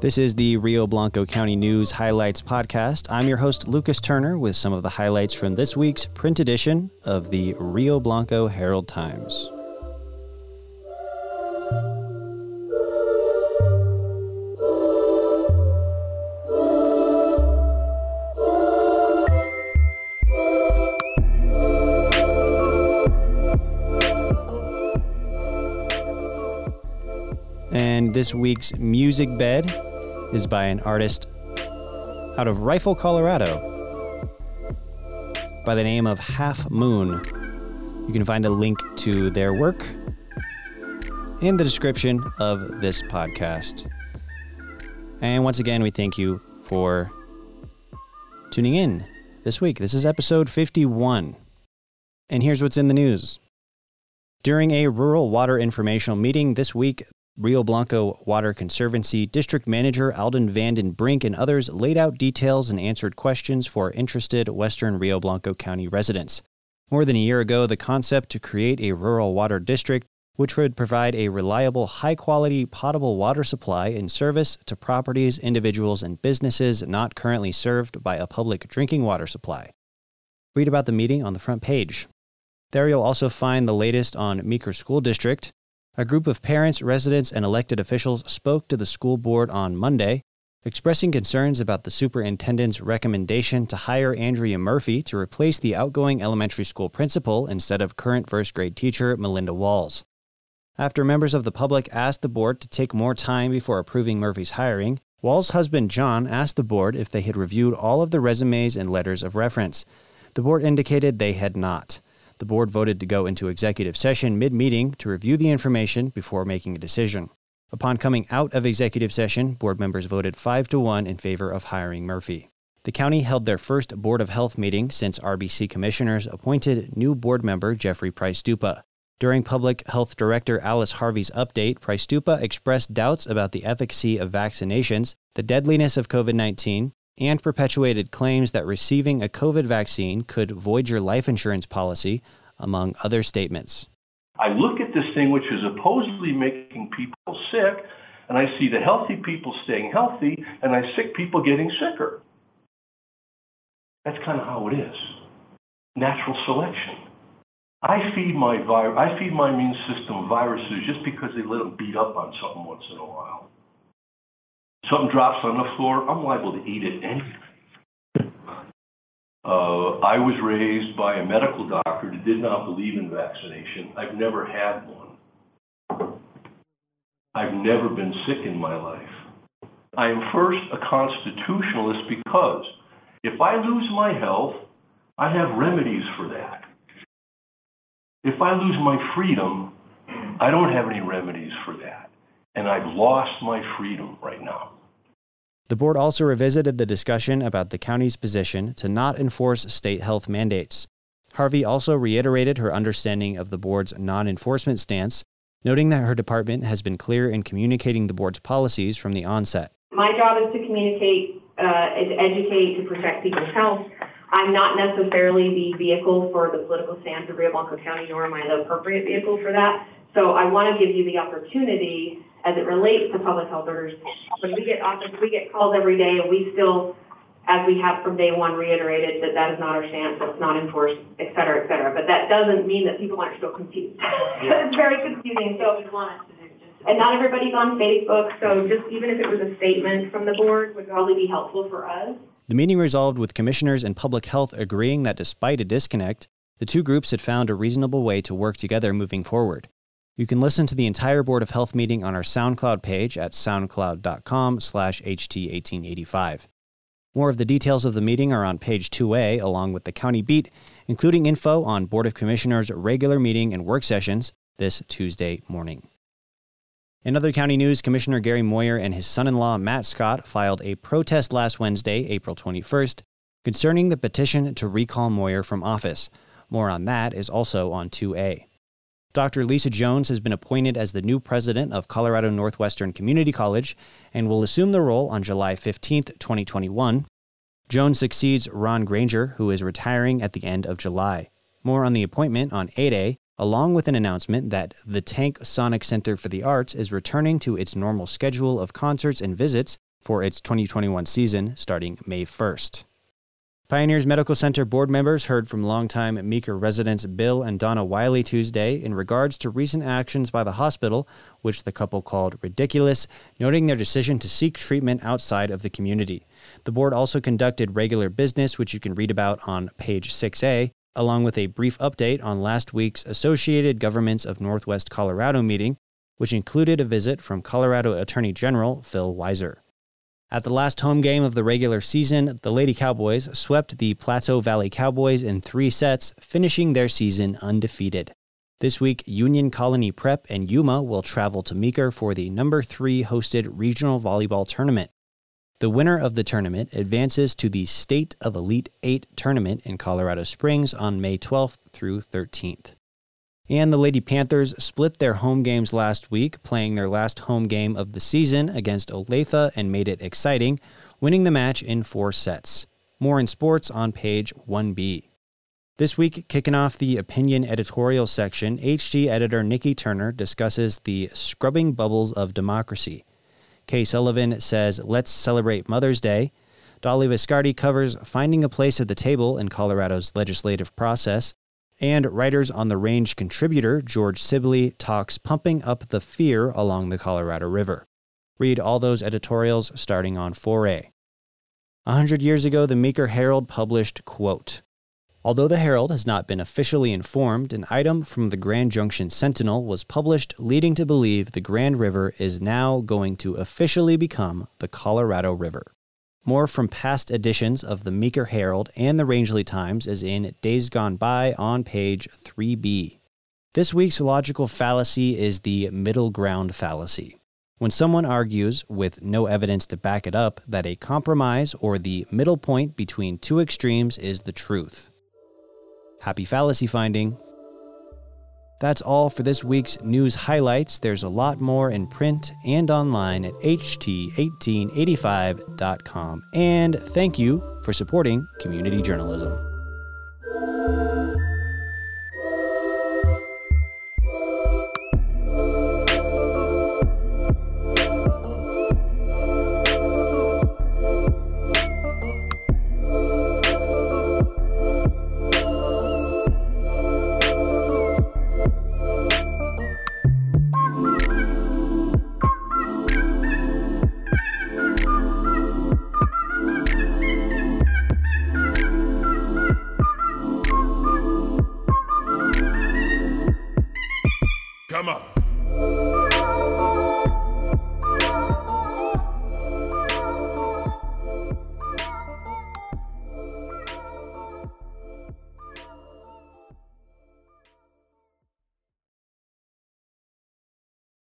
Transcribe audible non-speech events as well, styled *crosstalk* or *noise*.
This is the Rio Blanco County News Highlights podcast. I'm your host, Lucas Turner, with some of the highlights from this week's print edition of the Rio Blanco Herald Times. And this week's music bed is by an artist out of Rifle, Colorado, by the name of Half Moon. You can find a link to their work in the description of this podcast. And once again, we thank you for tuning in this week. This is episode 51. And here's what's in the news. During a rural water informational meeting this week, Rio Blanco Water Conservancy District Manager Alden Vanden Brink and others laid out details and answered questions for interested Western Rio Blanco County residents. More than a year ago, the concept to create a rural water district which would provide a reliable, high quality potable water supply and service to properties, individuals, and businesses not currently served by a public drinking water supply. Read about the meeting on the front page. There you'll also find the latest on Meeker School District, a group of parents, residents, and elected officials spoke to the school board on Monday, expressing concerns about the superintendent's recommendation to hire Andrea Murphy to replace the outgoing elementary school principal instead of current first grade teacher Melinda Walls. After members of the public asked the board to take more time before approving Murphy's hiring, Wall's husband John asked the board if they had reviewed all of the resumes and letters of reference. The board indicated they had not. The board voted to go into executive session mid meeting to review the information before making a decision. Upon coming out of executive session, board members voted 5 to 1 in favor of hiring Murphy. The county held their first Board of Health meeting since RBC commissioners appointed new board member Jeffrey Price Stupa. During Public Health Director Alice Harvey's update, Price Stupa expressed doubts about the efficacy of vaccinations, the deadliness of COVID 19, and perpetuated claims that receiving a COVID vaccine could void your life insurance policy, among other statements. I look at this thing, which is supposedly making people sick, and I see the healthy people staying healthy, and I sick people getting sicker. That's kind of how it is. Natural selection. I feed my vi- I feed my immune system viruses just because they let them beat up on something once in a while something drops on the floor, I'm liable to eat it anyway. Uh, I was raised by a medical doctor that did not believe in vaccination. I've never had one. I've never been sick in my life. I am first a constitutionalist because if I lose my health, I have remedies for that. If I lose my freedom, I don't have any remedies for that. And I've lost my freedom right now. The board also revisited the discussion about the county's position to not enforce state health mandates. Harvey also reiterated her understanding of the board's non enforcement stance, noting that her department has been clear in communicating the board's policies from the onset. My job is to communicate, uh, to educate, to protect people's health. I'm not necessarily the vehicle for the political stance of Rio Blanco County, nor am I the appropriate vehicle for that. So I want to give you the opportunity as it relates to public health orders. When we get office, we get calls every day, and we still, as we have from day one, reiterated that that is not our stance, that's not enforced, et cetera, et cetera. But that doesn't mean that people aren't still confused. *laughs* it's very confusing. So, we want to, and not everybody's on Facebook, so just even if it was a statement from the board, would probably be helpful for us. The meeting resolved with commissioners and public health agreeing that despite a disconnect, the two groups had found a reasonable way to work together moving forward. You can listen to the entire Board of Health meeting on our SoundCloud page at soundcloud.com slash ht1885. More of the details of the meeting are on page 2A along with the county beat, including info on Board of Commissioners' regular meeting and work sessions this Tuesday morning. In other county news, Commissioner Gary Moyer and his son in law Matt Scott filed a protest last Wednesday, April 21st, concerning the petition to recall Moyer from office. More on that is also on 2A. Dr. Lisa Jones has been appointed as the new president of Colorado Northwestern Community College and will assume the role on July 15, 2021. Jones succeeds Ron Granger, who is retiring at the end of July. More on the appointment on 8A, along with an announcement that the Tank Sonic Center for the Arts is returning to its normal schedule of concerts and visits for its 2021 season starting May 1st. Pioneers Medical Center board members heard from longtime Meeker residents Bill and Donna Wiley Tuesday in regards to recent actions by the hospital, which the couple called ridiculous, noting their decision to seek treatment outside of the community. The board also conducted regular business, which you can read about on page 6A, along with a brief update on last week's Associated Governments of Northwest Colorado meeting, which included a visit from Colorado Attorney General Phil Weiser. At the last home game of the regular season, the Lady Cowboys swept the Plateau Valley Cowboys in three sets, finishing their season undefeated. This week, Union Colony Prep and Yuma will travel to Meeker for the number three hosted regional volleyball tournament. The winner of the tournament advances to the State of Elite 8 tournament in Colorado Springs on May 12th through 13th. And the Lady Panthers split their home games last week, playing their last home game of the season against Olathe and made it exciting, winning the match in four sets. More in sports on page 1B. This week, kicking off the opinion editorial section, HT editor Nikki Turner discusses the scrubbing bubbles of democracy. Kay Sullivan says, Let's celebrate Mother's Day. Dolly Viscardi covers finding a place at the table in Colorado's legislative process. And Writers on the Range contributor George Sibley talks pumping up the fear along the Colorado River. Read all those editorials starting on 4A. A hundred years ago, the Meeker Herald published, quote, Although the Herald has not been officially informed, an item from the Grand Junction Sentinel was published leading to believe the Grand River is now going to officially become the Colorado River. More from past editions of the Meeker Herald and the Rangeley Times is in Days Gone By on page 3b. This week's logical fallacy is the middle ground fallacy. When someone argues, with no evidence to back it up, that a compromise or the middle point between two extremes is the truth. Happy fallacy finding. That's all for this week's news highlights. There's a lot more in print and online at ht1885.com. And thank you for supporting community journalism.